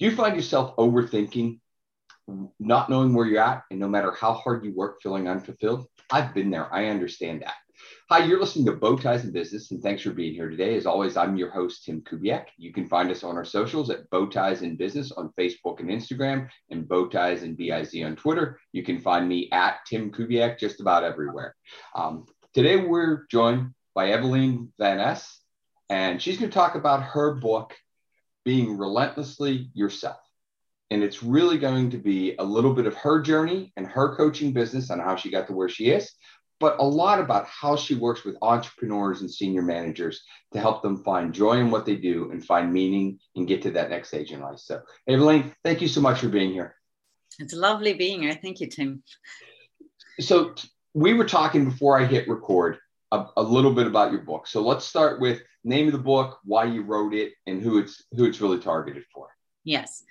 Do you find yourself overthinking, not knowing where you're at, and no matter how hard you work, feeling unfulfilled? I've been there. I understand that. Hi, you're listening to Bow Ties in Business, and thanks for being here today. As always, I'm your host, Tim Kubiak. You can find us on our socials at Bow Ties in Business on Facebook and Instagram, and Bow Ties and BIZ on Twitter. You can find me at Tim Kubiak just about everywhere. Um, today, we're joined by Evelyn Van Ness, and she's going to talk about her book, being relentlessly yourself. And it's really going to be a little bit of her journey and her coaching business and how she got to where she is, but a lot about how she works with entrepreneurs and senior managers to help them find joy in what they do and find meaning and get to that next stage in life. So, Evelyn, thank you so much for being here. It's lovely being here. Thank you, Tim. So, we were talking before I hit record a, a little bit about your book. So, let's start with name of the book, why you wrote it, and who it's who it's really targeted for. Yes.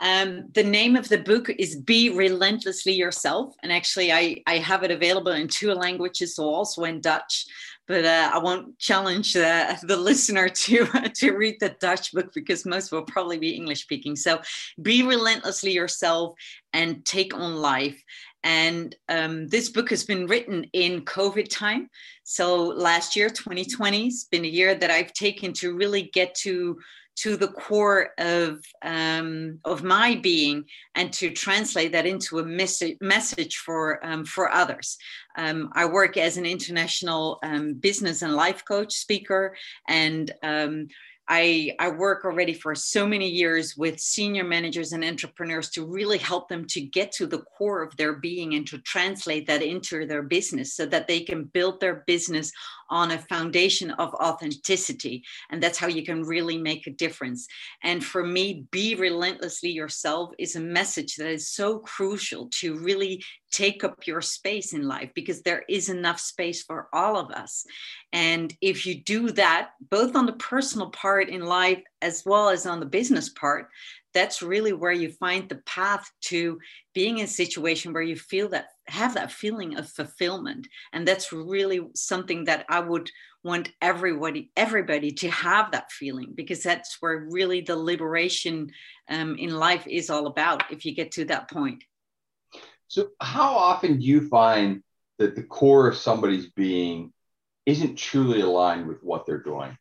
Um, the name of the book is Be Relentlessly Yourself. And actually, I, I have it available in two languages, so also in Dutch. But uh, I won't challenge the, the listener to, to read the Dutch book because most will probably be English speaking. So be relentlessly yourself and take on life. And um, this book has been written in COVID time. So last year, 2020, has been a year that I've taken to really get to to the core of um, of my being and to translate that into a message message for um, for others. Um, I work as an international um, business and life coach speaker, and um, I, I work already for so many years with senior managers and entrepreneurs to really help them to get to the core of their being and to translate that into their business so that they can build their business on a foundation of authenticity. And that's how you can really make a difference. And for me, be relentlessly yourself is a message that is so crucial to really take up your space in life because there is enough space for all of us. And if you do that, both on the personal part in life as well as on the business part, that's really where you find the path to being in a situation where you feel that have that feeling of fulfillment and that's really something that i would want everybody everybody to have that feeling because that's where really the liberation um, in life is all about if you get to that point so, how often do you find that the core of somebody's being isn't truly aligned with what they're doing?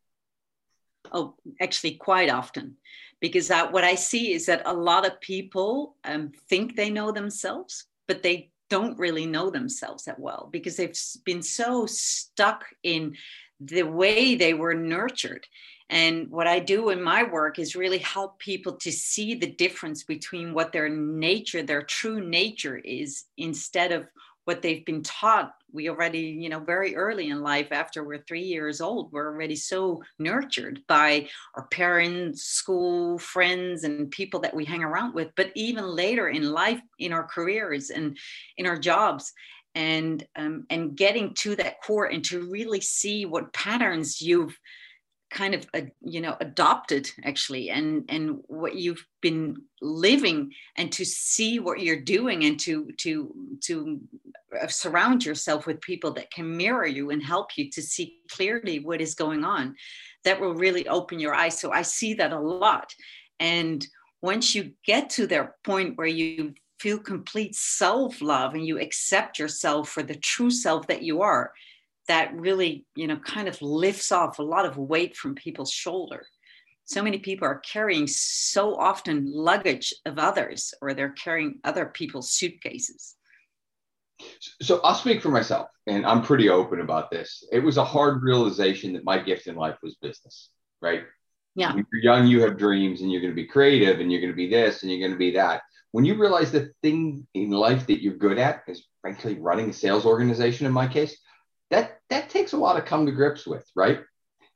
Oh, actually, quite often. Because what I see is that a lot of people um, think they know themselves, but they don't really know themselves that well because they've been so stuck in the way they were nurtured and what I do in my work is really help people to see the difference between what their nature, their true nature is, instead of what they've been taught. We already, you know, very early in life, after we're three years old, we're already so nurtured by our parents, school, friends, and people that we hang around with. But even later in life, in our careers and in our jobs, and um, and getting to that core and to really see what patterns you've kind of uh, you know adopted actually and and what you've been living and to see what you're doing and to to to uh, surround yourself with people that can mirror you and help you to see clearly what is going on that will really open your eyes. So i see that a lot. And once you get to that point where you feel complete self love and you accept yourself for the true self that you are that really, you know, kind of lifts off a lot of weight from people's shoulder. So many people are carrying so often luggage of others, or they're carrying other people's suitcases. So I'll speak for myself, and I'm pretty open about this. It was a hard realization that my gift in life was business, right? Yeah. When you're young, you have dreams, and you're going to be creative, and you're going to be this, and you're going to be that. When you realize the thing in life that you're good at is frankly running a sales organization, in my case, that that takes a lot of come to grips with, right?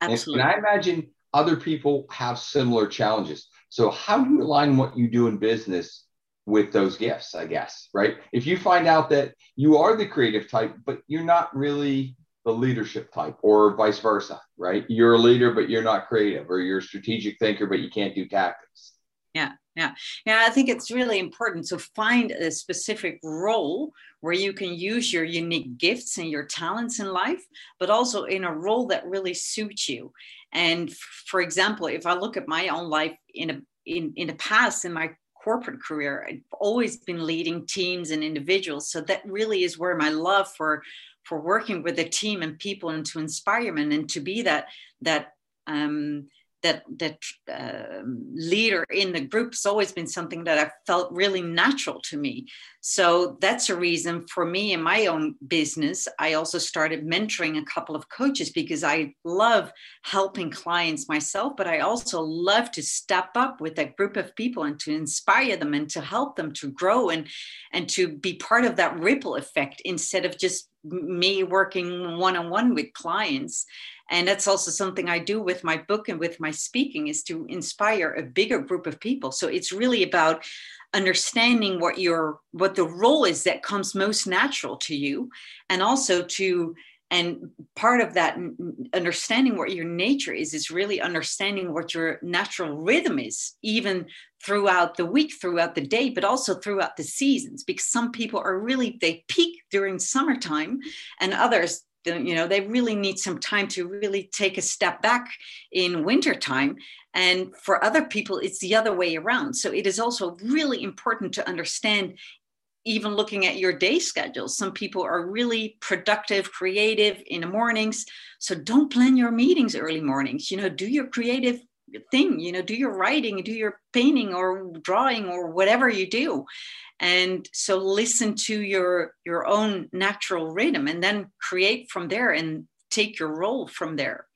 Absolutely. And, and I imagine other people have similar challenges. So how do you align what you do in business with those gifts, I guess, right? If you find out that you are the creative type, but you're not really the leadership type, or vice versa, right? You're a leader, but you're not creative, or you're a strategic thinker, but you can't do tactics. Yeah, yeah, yeah. I think it's really important to find a specific role where you can use your unique gifts and your talents in life, but also in a role that really suits you. And for example, if I look at my own life in a in in the past in my corporate career i've always been leading teams and individuals so that really is where my love for for working with a team and people and to inspire them and to be that that um, that that uh, leader in the group has always been something that I felt really natural to me. So that's a reason for me in my own business. I also started mentoring a couple of coaches because I love helping clients myself, but I also love to step up with that group of people and to inspire them and to help them to grow and and to be part of that ripple effect instead of just me working one on one with clients and that's also something i do with my book and with my speaking is to inspire a bigger group of people. So it's really about understanding what your what the role is that comes most natural to you and also to and part of that understanding what your nature is is really understanding what your natural rhythm is even throughout the week throughout the day but also throughout the seasons because some people are really they peak during summertime and others you know they really need some time to really take a step back in wintertime and for other people it's the other way around. So it is also really important to understand even looking at your day schedules some people are really productive creative in the mornings. So don't plan your meetings early mornings. You know do your creative thing you know do your writing do your painting or drawing or whatever you do. And so listen to your your own natural rhythm and then create from there and take your role from there.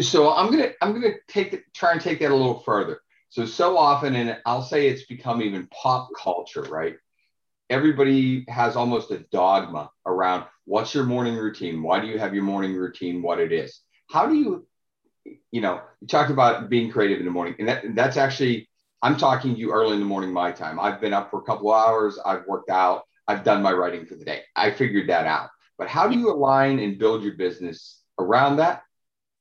So i'm gonna i'm gonna take try and take that a little further. So so often and i'll say it's become even pop culture right? Everybody has almost a dogma around what's your morning routine? Why do you have your morning routine what it is? How do you you know you talked about being creative in the morning and that, that's actually I'm talking to you early in the morning, my time. I've been up for a couple hours. I've worked out. I've done my writing for the day. I figured that out. But how do you align and build your business around that?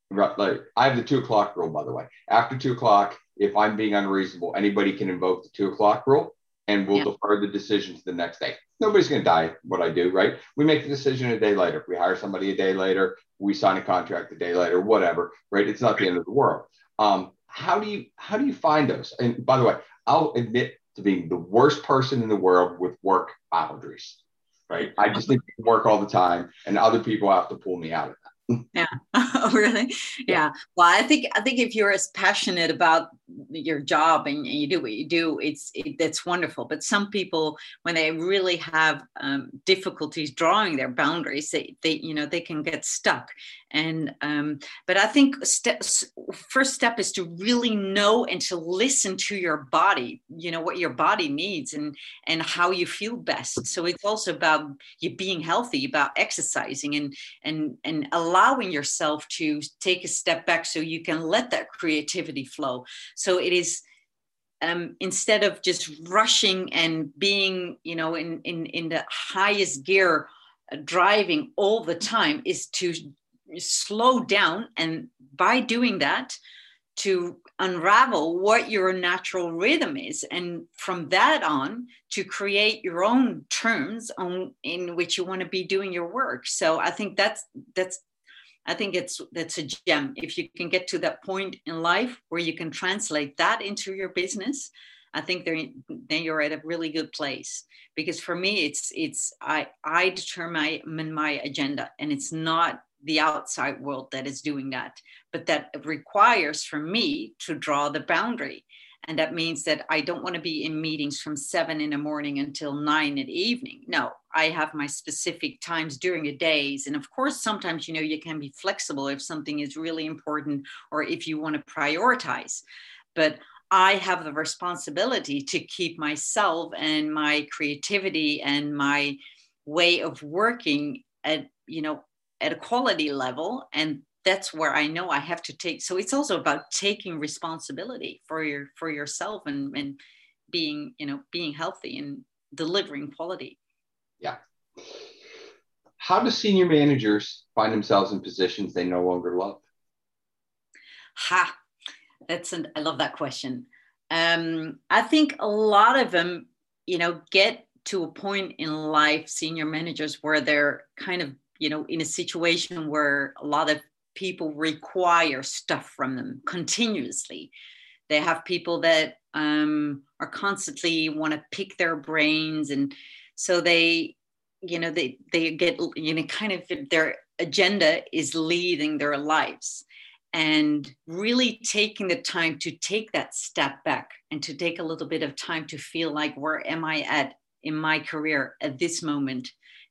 Like I have the two o'clock rule, by the way. After two o'clock, if I'm being unreasonable, anybody can invoke the two o'clock rule and we'll yeah. defer the decision to the next day. Nobody's going to die what I do, right? We make the decision a day later. If we hire somebody a day later, we sign a contract a day later, whatever, right? It's not the end of the world. Um, how do you how do you find those? And by the way, I'll admit to being the worst person in the world with work boundaries. Right. I just think work all the time and other people have to pull me out of that. Yeah. Oh, really? Yeah. Well, I think I think if you're as passionate about your job and, you do what you do, it's it, that's wonderful. But some people, when they really have um, difficulties drawing their boundaries, they, they you know they can get stuck and um, but i think first step is to really know and to listen to your body you know what your body needs and and how you feel best. So it's also about you being healthy about exercising and and and allowing yourself to take a step back so you can let that creativity flow. So it is um, instead of just rushing and being you know in in in the highest gear uh, driving all the time is to slow down and by doing that to unravel what your natural rhythm is. And from that on to create your own terms on in which you want to be doing your work. So i think that's that's i think it's that's a gem. If you can get to that point in life where you can translate that into your business i think then you're at a really good place. Because for me it's it's i i determine my agenda and it's not the outside world that is doing that, but that requires for me to draw the boundary. And that means that I don't want to be in meetings from seven in the morning until nine in the evening. No, I have my specific times during the days. And of course, sometimes, you know, you can be flexible if something is really important or if you want to prioritize. But I have the responsibility to keep myself and my creativity and my way of working at, you know, at a quality level and that's where i know i have to take so it's also about taking responsibility for your for yourself and and being you know being healthy and delivering quality. Yeah. How do senior managers find themselves in positions they no longer love? Ha! That's an i love that question. Um i think a lot of them you know get to a point in life senior managers where they're kind of you know, in a situation where a lot of people require stuff from them continuously, they have people that um, are constantly want to pick their brains and so they you know they they get you know kind of their agenda is leading their lives and really taking the time to take that step back and to take a little bit of time to feel like where am i at in my career at this moment?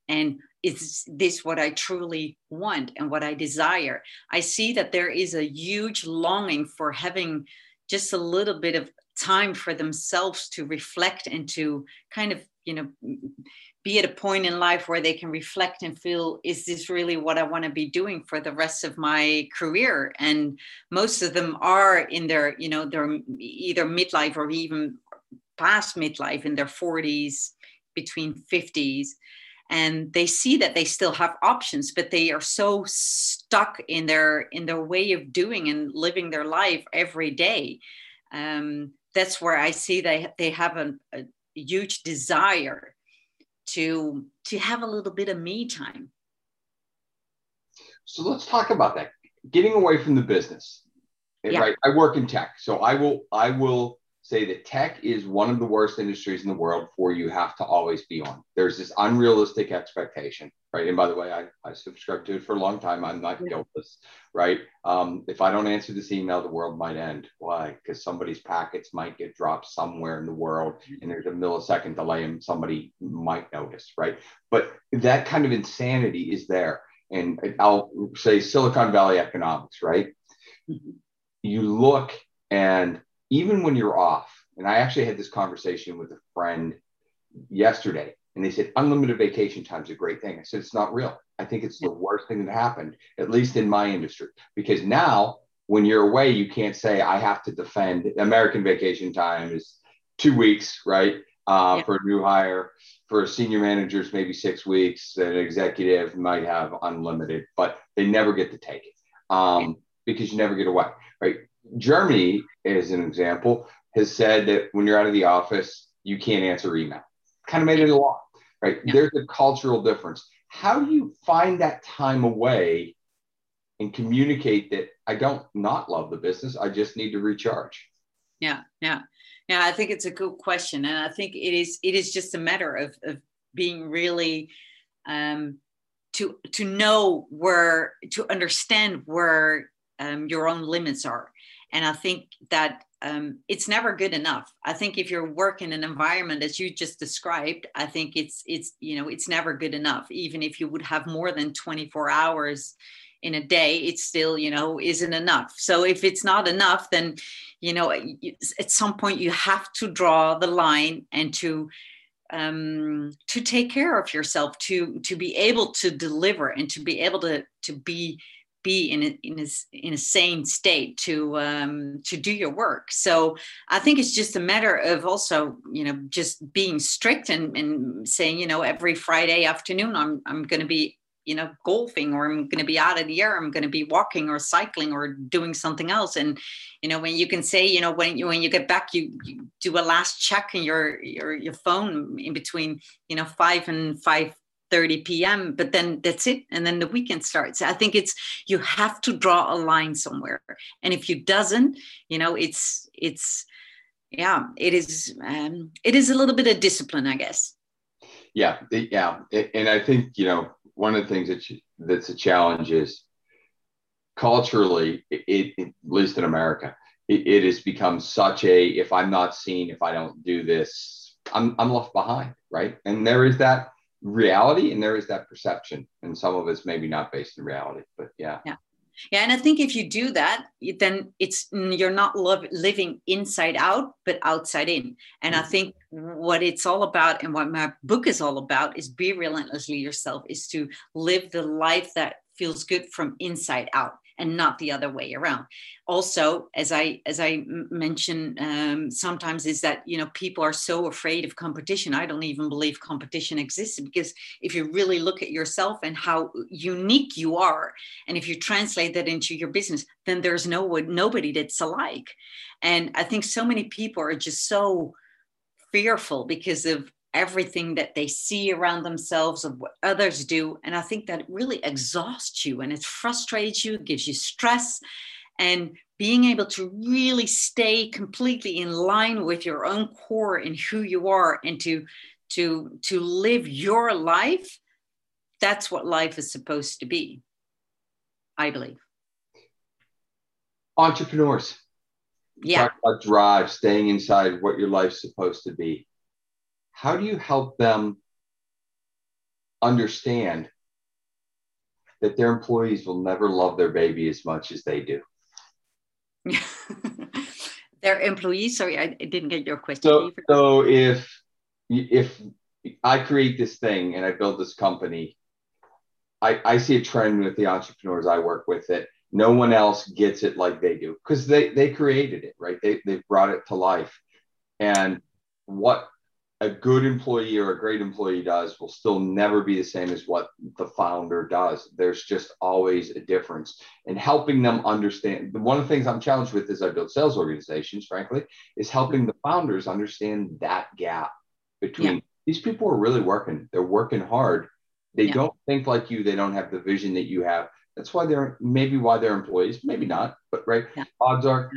And is this what i truly want and what i desire? I see that there is a huge longing for having just a little bit of time for themselves to reflect and to kind of you know be at a point in life where they can reflect and feel is this really what i want to be doing for the rest of my career? And most of them are in their you know they're either midlife or even past midlife in their 40s between 50s and they see that they still have options but they are so stuck in their in their way of doing and living their life every day. Um, that's where i see they they have a, a huge desire to to have a little bit of me time. So let's talk about that. Getting away from the business. Yeah. right? I work in tech so i will i will say that tech is one of the worst industries in the world for you have to always be on. There's this unrealistic expectation, right? And by the way, I, I subscribed to it for a long time. I'm not guiltless, right? Um, if I don't answer this email, the world might end. Why? Because somebody's packets might get dropped somewhere in the world and there's a millisecond delay and somebody might notice, right? But that kind of insanity is there. And I'll say Silicon Valley economics, right? Mm-hmm. You look and even when you're off, and I actually had this conversation with a friend yesterday, and they said unlimited vacation time is a great thing. I said it's not real. I think it's the worst thing that happened, at least in my industry, because now when you're away, you can't say I have to defend American vacation time is two weeks, right? Uh, yeah. For a new hire, for a senior managers, maybe six weeks. An executive might have unlimited, but they never get to take it um, because you never get away, right? Germany, as an example, has said that when you're out of the office, you can't answer email. Kind of made it a law, right? Yeah. There's a cultural difference. How do you find that time away and communicate that I don't not love the business, I just need to recharge? Yeah, yeah, yeah. I think it's a good question, and I think it is. It is just a matter of of being really um, to to know where to understand where um, your own limits are and I think that um, it's never good enough. I think if you're working in an environment as you just described, I think it's it's you know it's never good enough. Even if you would have more than 24 hours in a day, it still you know isn't enough. So if it's not enough, then you know at some point you have to draw the line and to um, to take care of yourself, to to be able to deliver and to be able to to be be in a, in a, in a sane state to um, to do your work. So I think it's just a matter of also you know just being strict and, and saying you know every Friday afternoon I'm I'm going to be you know golfing or I'm going to be out of the air I'm going to be walking or cycling or doing something else and you know when you can say you know when you when you get back you, you do a last check in your your your phone in between you know 5 and 5 30 p.m but then that's it and then the weekend starts. I think it's you have to draw a line somewhere and if you doesn't you know it's it's yeah it is um, it is a little bit of discipline i guess. Yeah yeah and i think you know one of the things that you, that's a challenge is culturally it, it at least in america it, it has become such a if i'm not seen if i don't do this i'm i'm left behind right? And there is that reality and there is that perception and some of it's maybe not based in reality but yeah. Yeah. Yeah and i think if you do that then it's you're not love, living inside out but outside in. And mm-hmm. i think what it's all about and what my book is all about is be relentlessly yourself is to live the life that feels good from inside out and not the other way around. Also as i as i mentioned um, sometimes is that you know people are so afraid of competition. I don't even believe competition exists because if you really look at yourself and how unique you are and if you translate that into your business then there's no nobody that's alike. And i think so many people are just so fearful because of everything that they see around themselves of what others do and i think that really exhausts you and it frustrates you gives you stress and being able to really stay completely in line with your own core and who you are and to to to live your life that's what life is supposed to be i believe. Entrepreneurs. Yeah. Drive staying inside what your life's supposed to be how do you help them understand that their employees will never love their baby as much as they do? Their employees? Sorry i didn't get your question. So, so if if i create this thing and i build this company I, I see a trend with the entrepreneurs i work with that no one else gets it like they do because they they created it right? They, they brought it to life. And what a good employee or a great employee does will still never be the same as what the founder does. There's just always a difference. And helping them understand one of the things I'm challenged with as I build sales organizations, frankly, is helping the founders understand that gap between yeah. these people are really working, they're working hard. They yeah. don't think like you, they don't have the vision that you have. That's why they're maybe why they're employees, maybe not, but right. Yeah. Odds are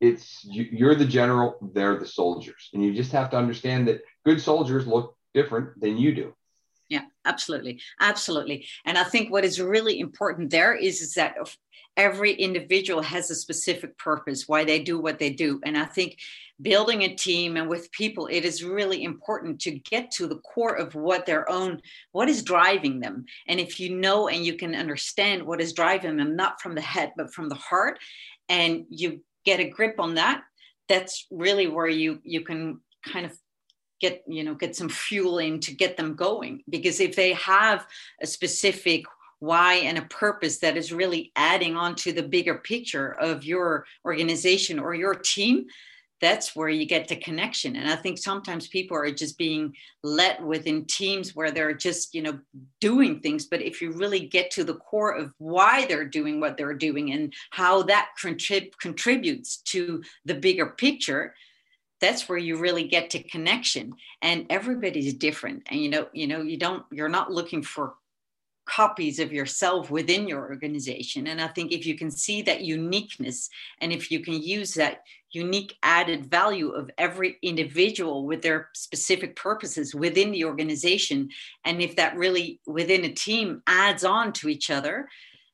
it's you, are the general, they're the soldiers. And you just have to understand that good soldiers look different than you do. Yeah absolutely absolutely. And i think what is really important there is, is that every individual has a specific purpose why they do what they do. And i think building a team and with people it is really important to get to the core of what their own what is driving them. And if you know and you can understand what is driving them not from the head but from the heart and you get a grip on that that's really where you you can kind of get you know get some fuel in to get them going. Because if they have a specific why and a purpose that is really adding on to the bigger picture of your organization or your team that's where you get the connection. And i think sometimes people are just being let within teams where they're just you know doing things. But if you really get to the core of why they're doing what they're doing and how that contrib- contributes to the bigger picture that's where you really get to connection. And everybody's different. And you know you know you don't you're not looking for copies of yourself within your organization. And i think if you can see that uniqueness and if you can use that unique added value of every individual with their specific purposes within the organization and if that really within a team adds on to each other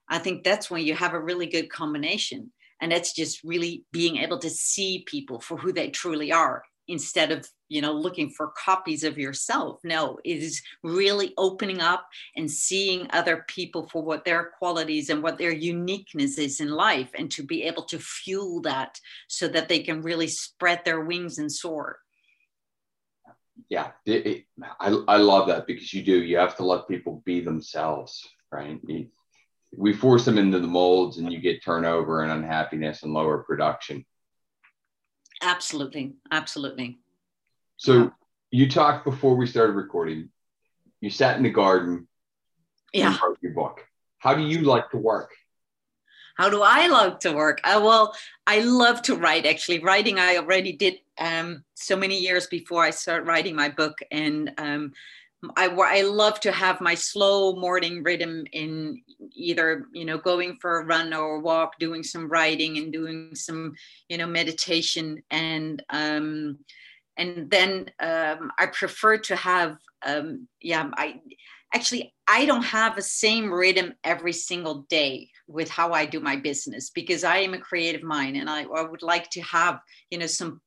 i think that's when you have a really good combination and it's just really being able to see people for who they truly are instead of you know looking for copies of yourself. No it is really opening up and seeing other people for what their qualities and what their uniqueness is in life and to be able to fuel that so that they can really spread their wings and soar. Yeah it, it, I, I love that because you do. You have to let people be themselves right? You, we force them into the molds and you get turnover and unhappiness and lower production. Absolutely. Absolutely. So you talked before we started recording you sat in the garden yeah. wrote your book. How do you like to work? How do i like to work? Uh, well i love to write actually. Writing i already did um, so many years before i started writing my book and um, I, I love to have my slow morning rhythm in either you know going for a run or a walk doing some writing and doing some you know meditation. And um and then um i prefer to have um yeah i actually i don't have the same rhythm every single day with how i do my business because i am a creative mind and i, I would like to have you know some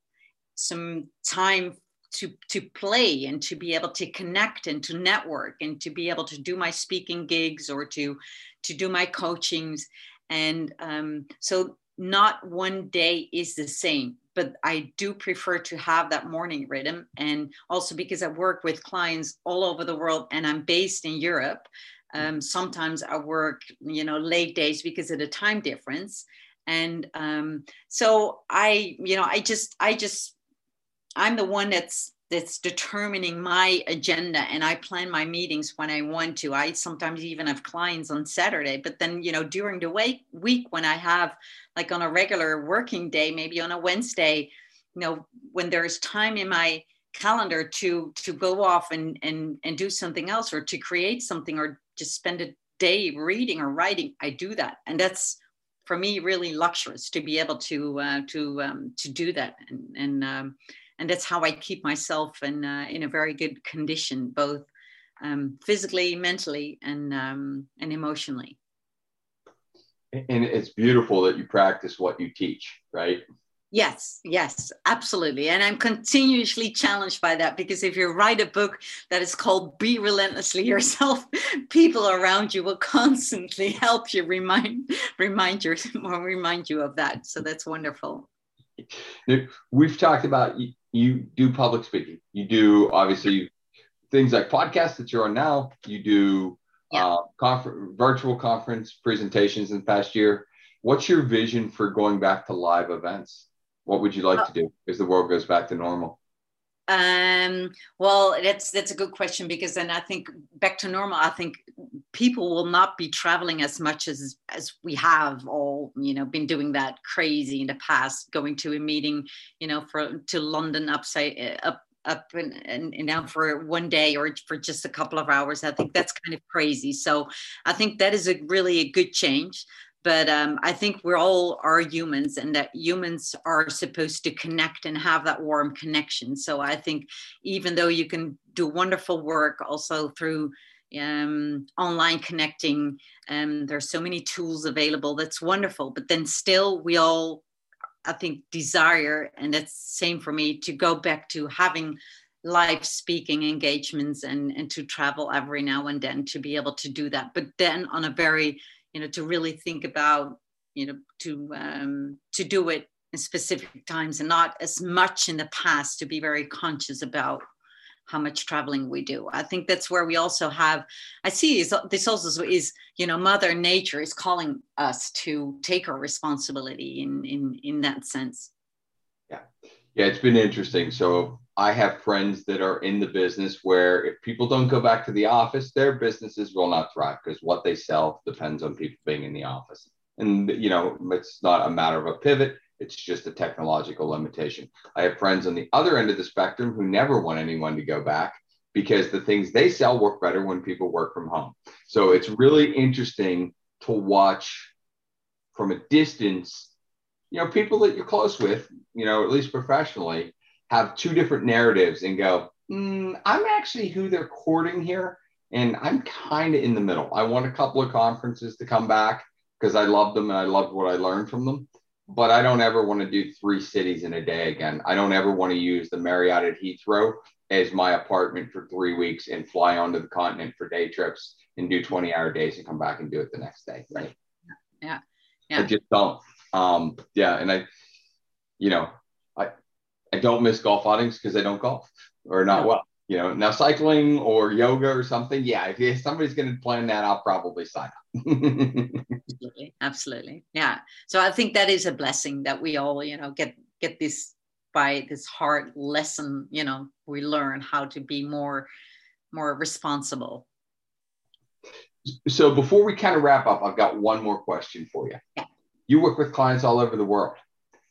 some time to to play and to be able to connect and to network and to be able to do my speaking gigs or to to do my coachings. And um, so not one day is the same but i do prefer to have that morning rhythm. And also because i work with clients all over the world and i'm based in europe um, sometimes i work you know late days because of the time difference. And um, so i you know i just i just I'm the one that's that's determining my agenda and I plan my meetings when I want to. I sometimes even have clients on Saturday, but then, you know, during the week, week when I have like on a regular working day, maybe on a Wednesday, you know, when there's time in my calendar to to go off and and and do something else or to create something or just spend a day reading or writing, I do that. And that's for me really luxurious to be able to uh, to um, to do that and and um, and that's how I keep myself in uh, in a very good condition both um, physically mentally and um, and emotionally and it's beautiful that you practice what you teach right Yes, yes, absolutely. And I'm continuously challenged by that because if you write a book that is called Be Relentlessly Yourself, people around you will constantly help you remind remind you remind you of that. So that's wonderful. We've talked about you, do public speaking. You do obviously things like podcasts that you're on now. You do yeah. uh, confer- virtual conference presentations in the past year. What's your vision for going back to live events? What would you like to do as the world goes back to normal? Um, well, that's that's a good question because then I think back to normal. I think people will not be traveling as much as as we have all you know been doing that crazy in the past, going to a meeting, you know, for to London upside up up and, and, and now for one day or for just a couple of hours. I think that's kind of crazy. So I think that is a really a good change but um, I think we're all are humans and that humans are supposed to connect and have that warm connection. So I think even though you can do wonderful work also through um, online connecting, um, there's so many tools available. That's wonderful. But then still, we all, I think, desire, and that's same for me, to go back to having live speaking engagements and and to travel every now and then to be able to do that. But then on a very you know to really think about you know to um, to do it in specific times and not as much in the past to be very conscious about how much traveling we do. I think that's where we also have i see is this also is you know mother nature is calling us to take our responsibility in in in that sense. Yeah. Yeah it's been interesting. So I have friends that are in the business where if people don't go back to the office, their businesses will not thrive because what they sell depends on people being in the office. And, you know, it's not a matter of a pivot, it's just a technological limitation. I have friends on the other end of the spectrum who never want anyone to go back because the things they sell work better when people work from home. So it's really interesting to watch from a distance, you know, people that you're close with, you know, at least professionally have two different narratives and go, mm, I'm actually who they're courting here. And I'm kind of in the middle. I want a couple of conferences to come back because I love them and I loved what I learned from them. But I don't ever want to do three cities in a day again. I don't ever want to use the Marriott at Heathrow as my apartment for three weeks and fly onto the continent for day trips and do 20 hour days and come back and do it the next day. Right. Yeah. Yeah. I just don't. Um, yeah. And I, you know, I don't miss golf outings because I don't golf or not well. You know, now cycling or yoga or something. Yeah, if somebody's going to plan that, I'll probably sign up. absolutely, absolutely. Yeah. So I think that is a blessing that we all, you know, get get this by this hard lesson. You know, we learn how to be more more responsible. So before we kind of wrap up, I've got one more question for you. Yeah. You work with clients all over the world.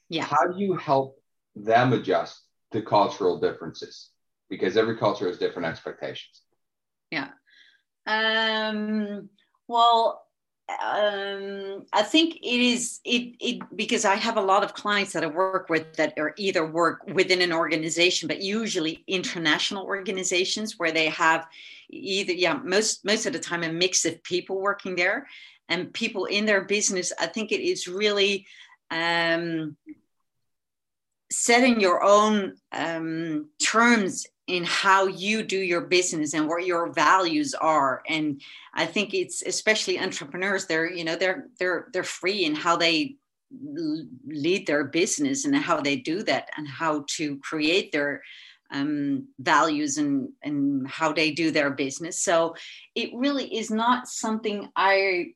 Yeah. How do you help them adjust to cultural differences because every culture has different expectations. Yeah. Um, well, um, I think it is it, it because I have a lot of clients that I work with that are either work within an organization, but usually international organizations where they have either yeah most most of the time a mix of people working there and people in their business. I think it is really um, setting your own um, terms in how you do your business and what your values are and i think it's especially entrepreneurs they're you know they're they're they're free in how they lead their business and how they do that and how to create their um, values and and how they do their business so it really is not something i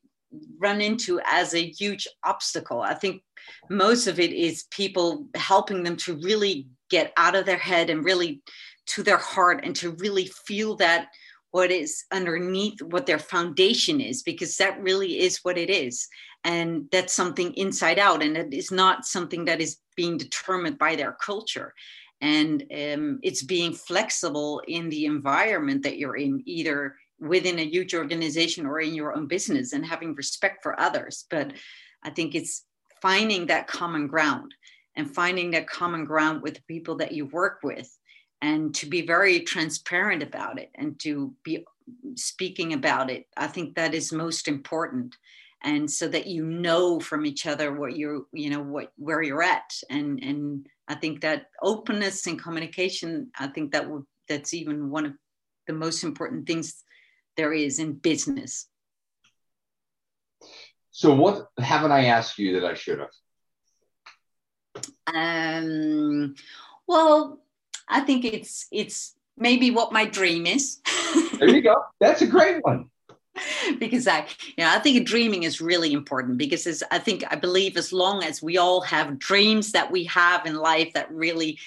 run into as a huge obstacle. I think most of it is people helping them to really get out of their head and really to their heart and to really feel that what is underneath what their foundation is because that really is what it is. And that's something inside out and it is not something that is being determined by their culture. And um, it's being flexible in the environment that you're in either within a huge organization or in your own business and having respect for others. But I think it's finding that common ground and finding that common ground with the people that you work with and to be very transparent about it and to be speaking about it. I think that is most important. And so that you know from each other what you're, you know, what where you're at. And and I think that openness and communication, I think that would that's even one of the most important things there is in business. So, what haven't I asked you that I should have? Um, well, I think it's it's maybe what my dream is. there you go. That's a great one. because I, yeah, I think dreaming is really important because as I think I believe as long as we all have dreams that we have in life that really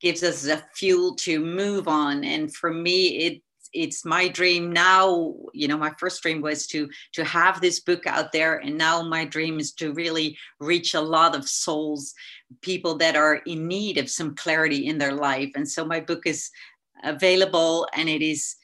gives us a fuel to move on. And for me, it it's my dream now you know my first dream was to to have this book out there and now my dream is to really reach a lot of souls people that are in need of some clarity in their life and so my book is available and it is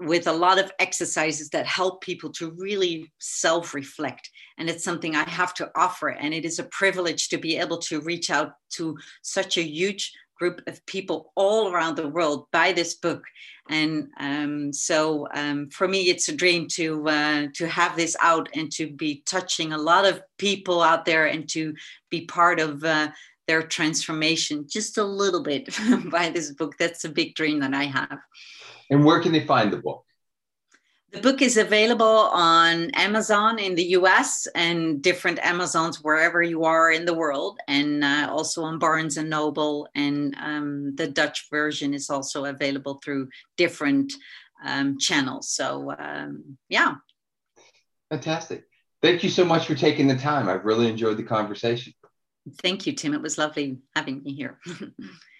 with a lot of exercises that help people to really self reflect. And it's something I have to offer. And it is a privilege to be able to reach out to such a huge group of people all around the world buy this book. And um, so um, for me, it's a dream to uh, to have this out and to be touching a lot of people out there and to be part of uh, their transformation just a little bit by this book. That's a big dream that I have. And where can they find the book? The book is available on Amazon in the US and different Amazons wherever you are in the world, and uh, also on Barnes and Noble. And um, the Dutch version is also available through different um, channels. So, um, yeah. Fantastic. Thank you so much for taking the time. I've really enjoyed the conversation. Thank you, Tim. It was lovely having me here.